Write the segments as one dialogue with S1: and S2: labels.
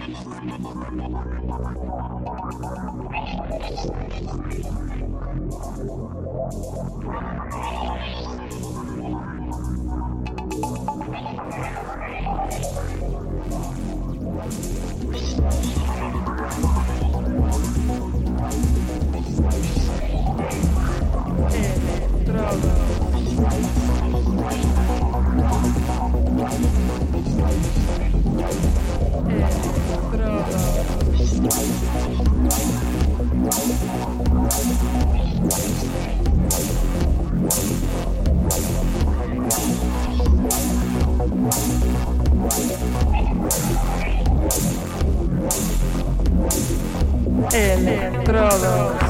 S1: Bene, trova. É, né? Electrodos.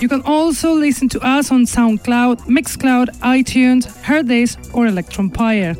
S1: You can also listen to us on SoundCloud, Mixcloud, iTunes, Hearthis, or Electronpire.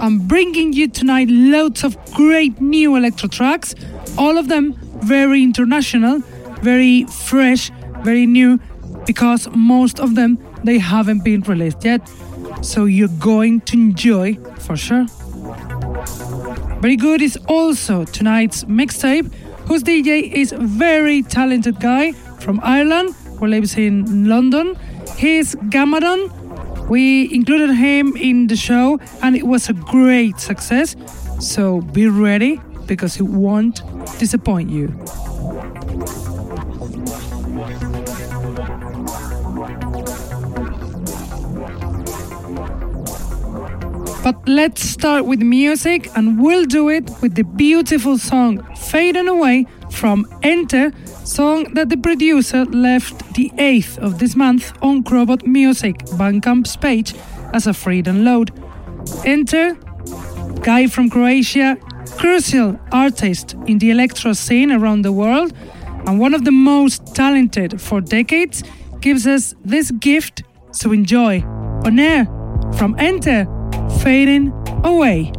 S1: I'm bringing you tonight loads of great new electro tracks, all of them very international, very fresh, very new because most of them they haven't been released yet. So you're going to enjoy for sure. Very good is also tonight's mixtape, whose DJ is a very talented guy from Ireland who lives in London. He's Gamadon. We included him in the show and it was a great success. So be ready because he won't disappoint you. But let's start with music, and we'll do it with the beautiful song Fading Away from N-Ter, song that the producer left the 8th of this month on Crobot Music Bandcamp's page as a free download. N-Ter, guy from Croatia, crucial artist in the electro scene around the world, and one of the most talented for decades, gives us this gift, to enjoy. On air, from N-Ter fading away.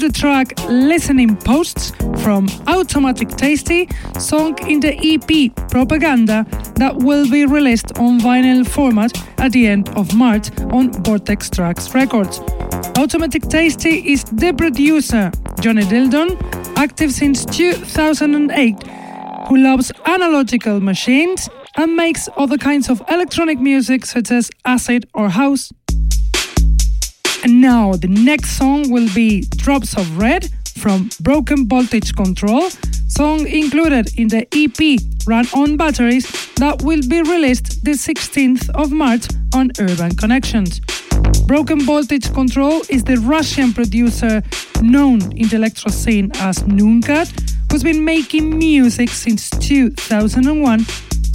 S1: The track Listening Posts from Automatic Tasty, song in the EP Propaganda that will be released on vinyl format at the end of March on Vortex Tracks Records. Automatic Tasty is the producer, Johnny Dildon, active since 2008, who loves analogical machines and makes other kinds of electronic music such as acid or house. Now the next song will be Drops of Red from Broken Voltage Control, song included in the EP Run on Batteries that will be released the 16th of March on Urban Connections. Broken Voltage Control is the Russian producer known in the electro scene as Noonkat, who's been making music since 2001,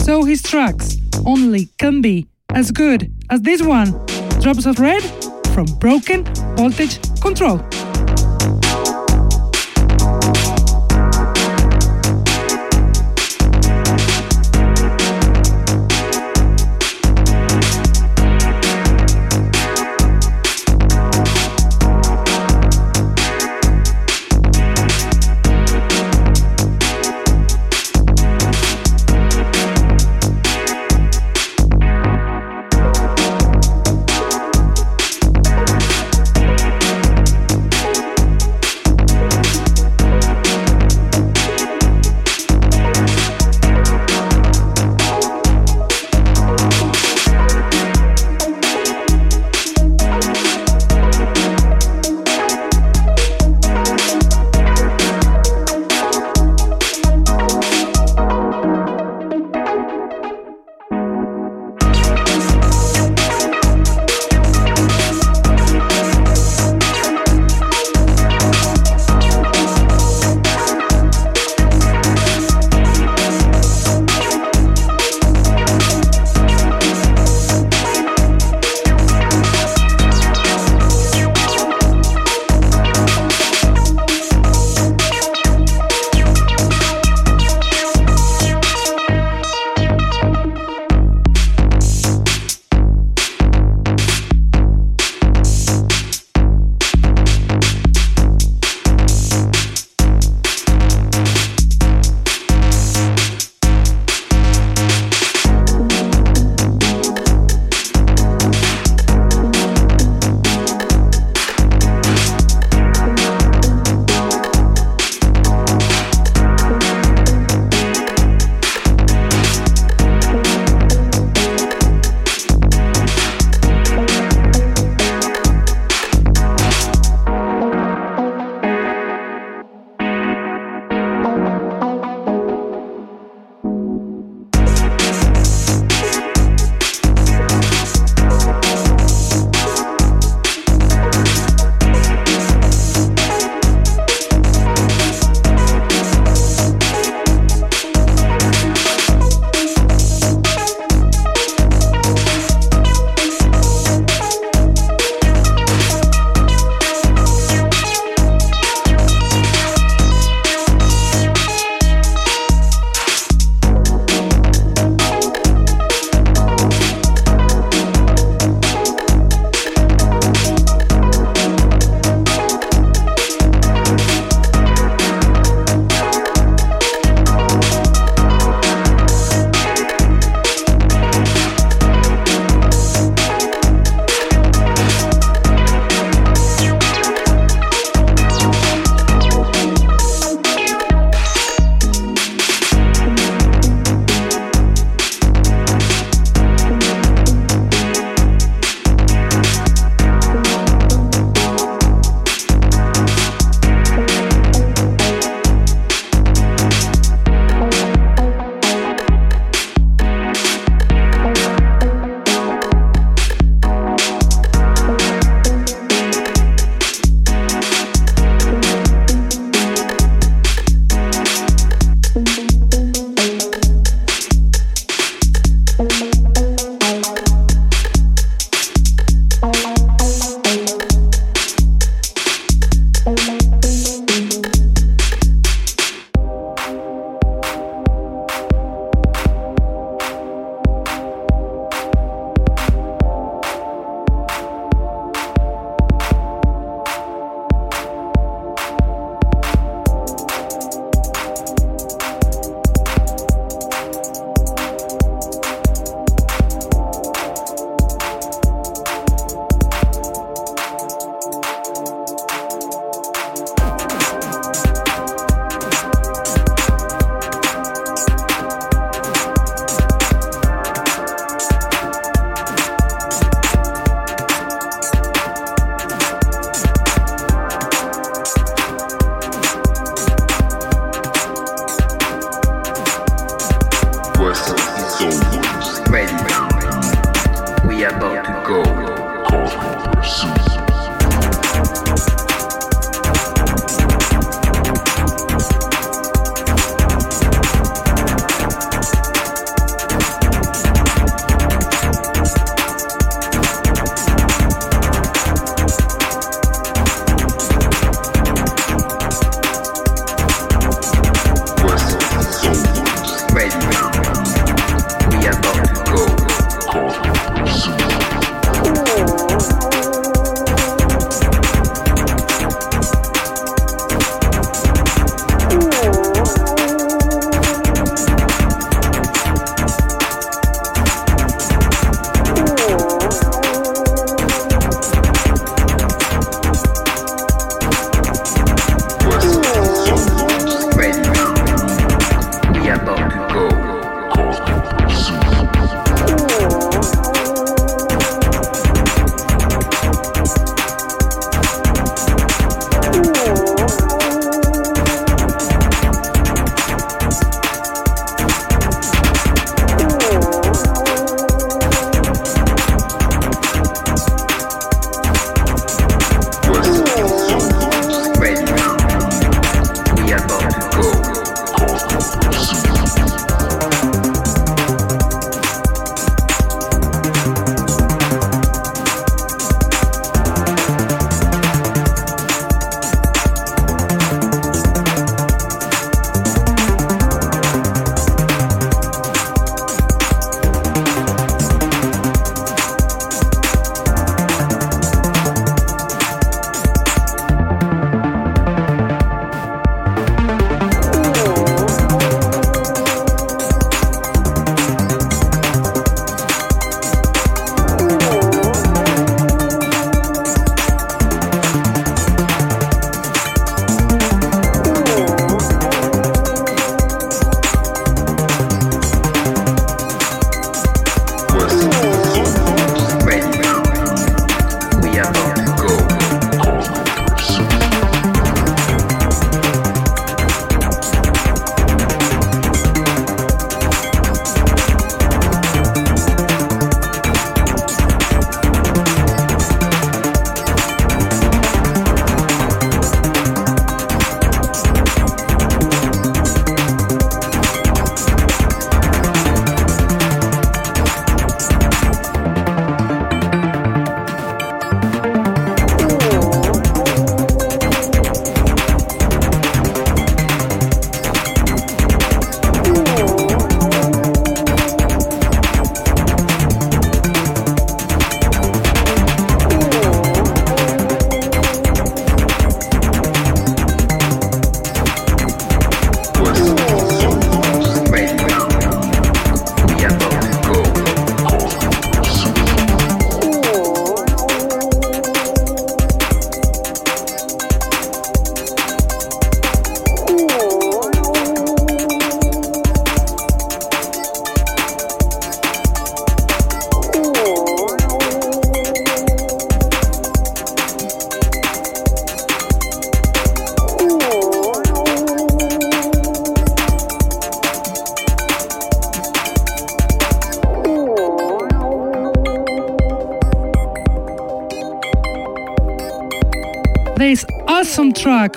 S1: so his tracks only can be as good as this one, Drops of Red from Broken Voltage Control.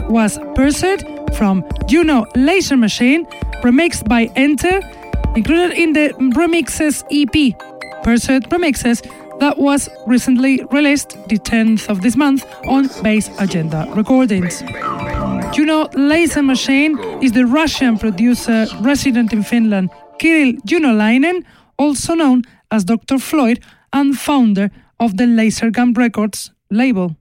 S1: Was Pursuit from Juno Lazermachine, remixed by N-Ter, included in the Remixes EP, Pursuit Remixes, that was recently released the 10th of this month on Bass Agenda Recordings. Juno Lazermachine is the Russian producer resident in Finland, Kirill Junolainen, also known as Dr. Floyd, and founder of the Laser Gun Records label.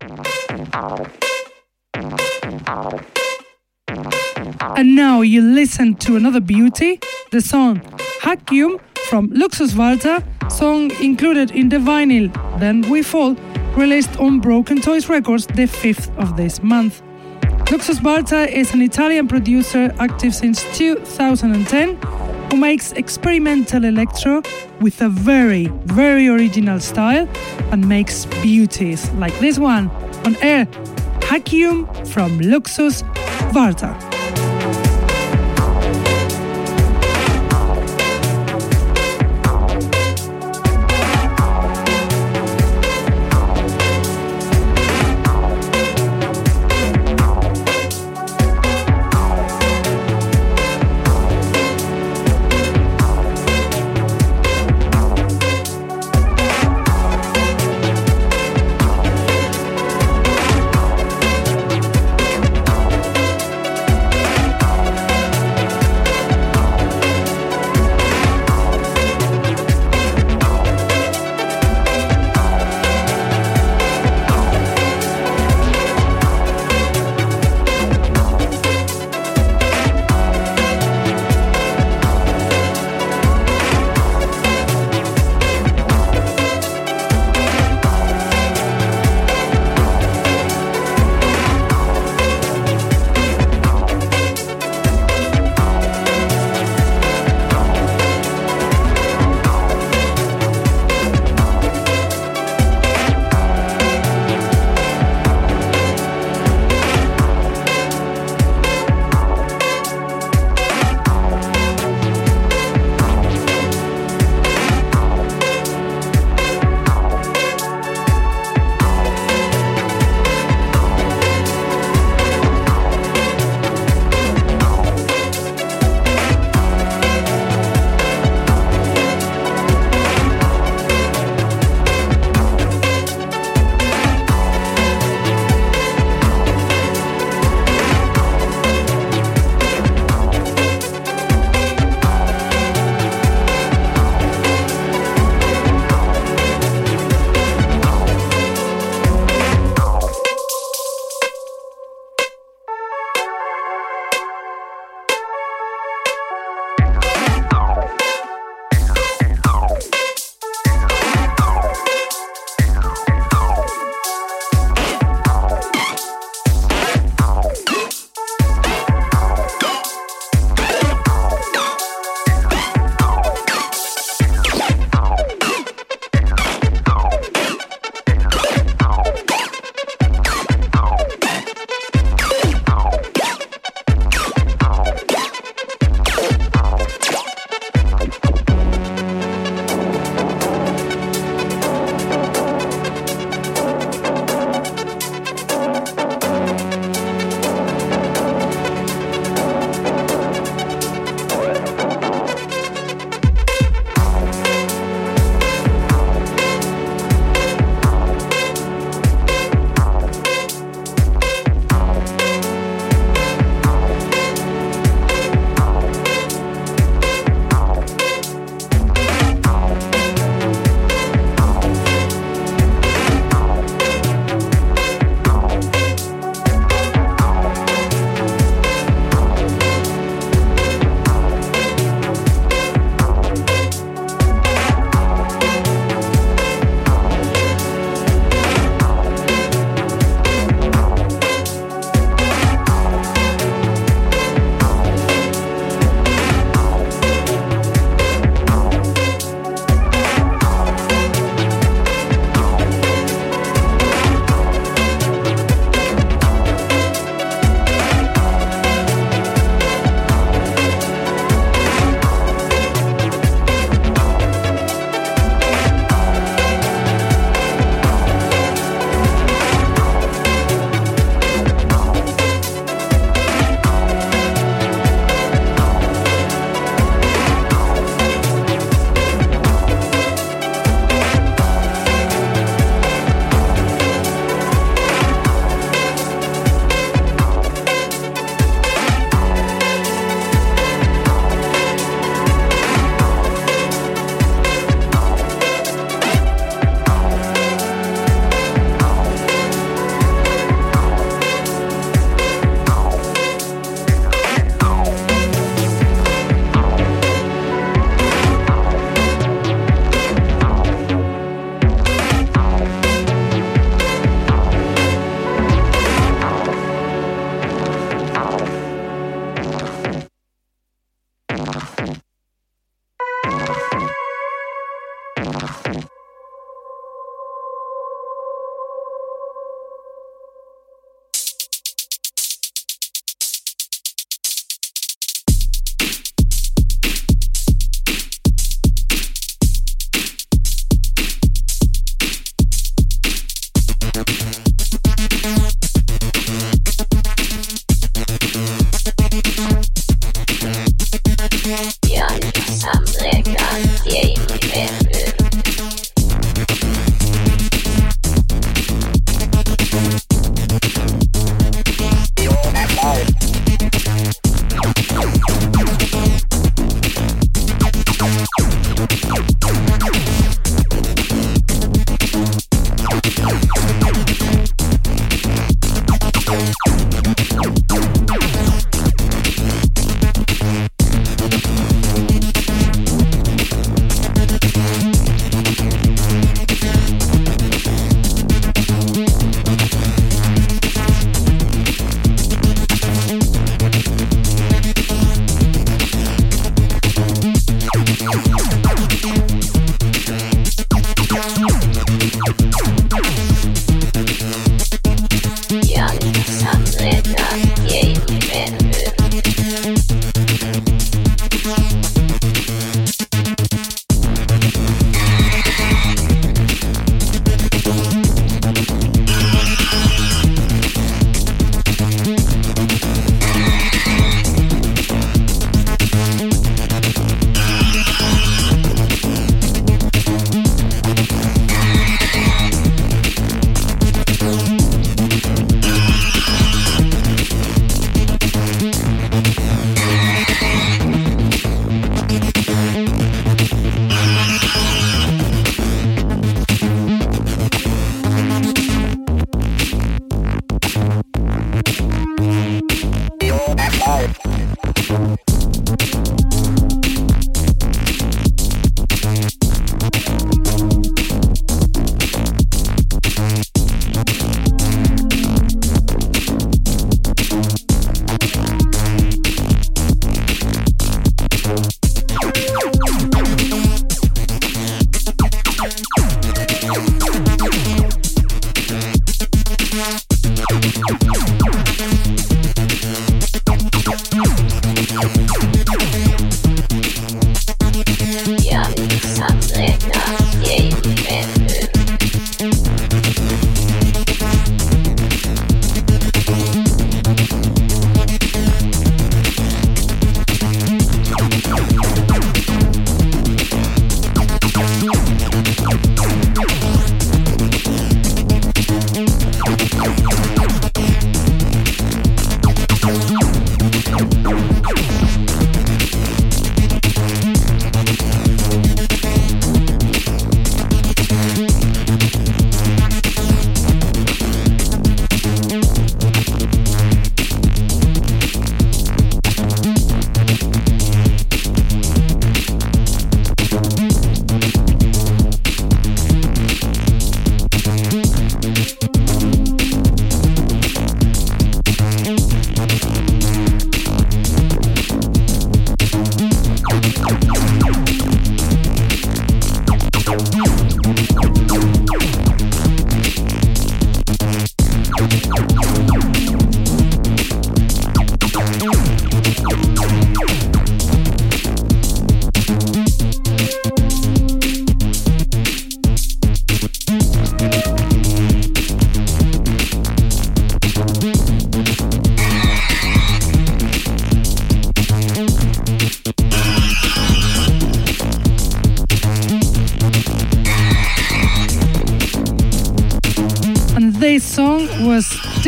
S1: And now you listen to another beauty, the song Haccium from Luxus Varta, song included in the vinyl Then We Fall, released on Broken Toys Records the 5th of this month. Luxus Varta is an Italian producer active since 2010 who makes experimental electro with a very, very original style and makes beauties like this one on air Haccium from Luxus Varta.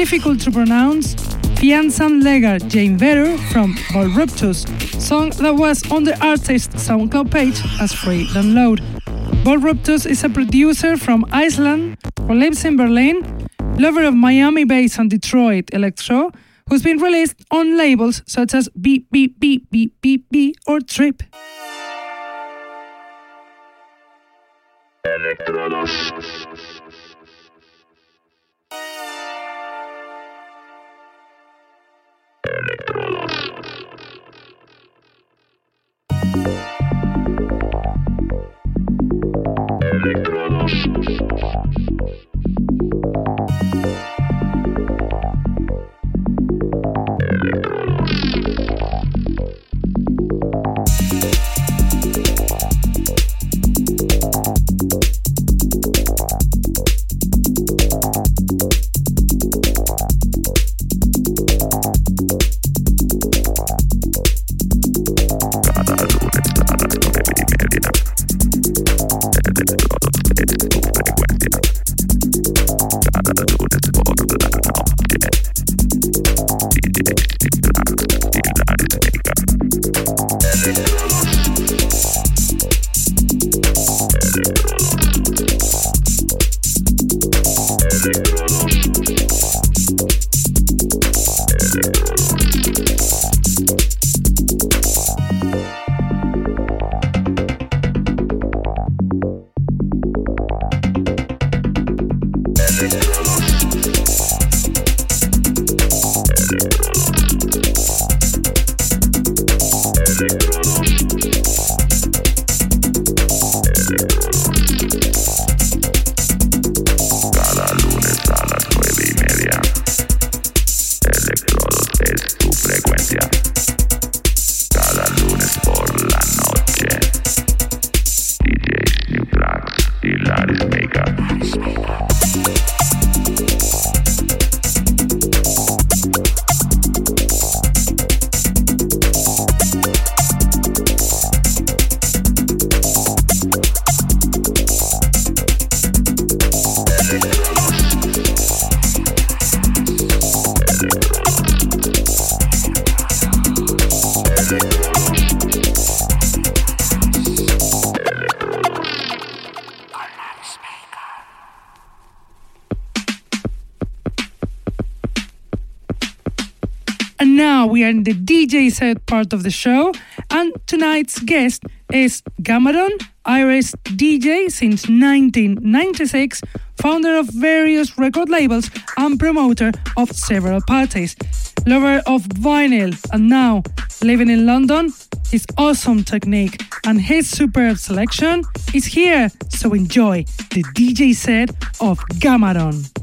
S1: Difficult to pronounce, Fianzan Legar Jane Vetter from Volruptus, song that was on the artist's SoundCloud page as free download. Volruptus is a producer from Iceland who lives in Berlin, lover of Miami bass and Detroit electro, who's been released on labels such as Beep Beep Beep Beep Beep Beep or Trip. The DJ part of the show, and tonight's guest is Gamadon, Irish DJ since 1996, founder of various record labels and promoter of several parties, lover of vinyl, and now living in London, his awesome technique, and his superb selection is here. So enjoy the DJ set of Gamadon.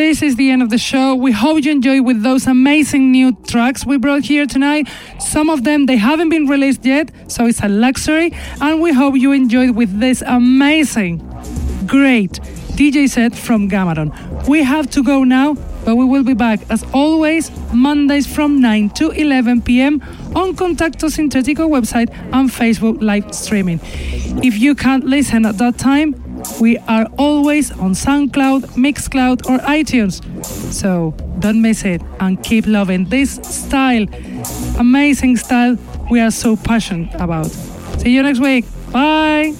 S1: This is the end of the show. We hope you enjoy with those amazing new tracks we brought here tonight. Some of them they haven't been released yet, so it's a luxury. And we hope you enjoyed with this amazing, great DJ set from Gamadon. We have to go now, but we will be back as always Mondays from 9 to 11 p.m. on Contacto Sintetico website and Facebook live streaming. If you can't listen at that time, we are always on SoundCloud, Mixcloud, or iTunes. So don't miss it and keep loving this style, amazing style we are so passionate about. See you next week. Bye.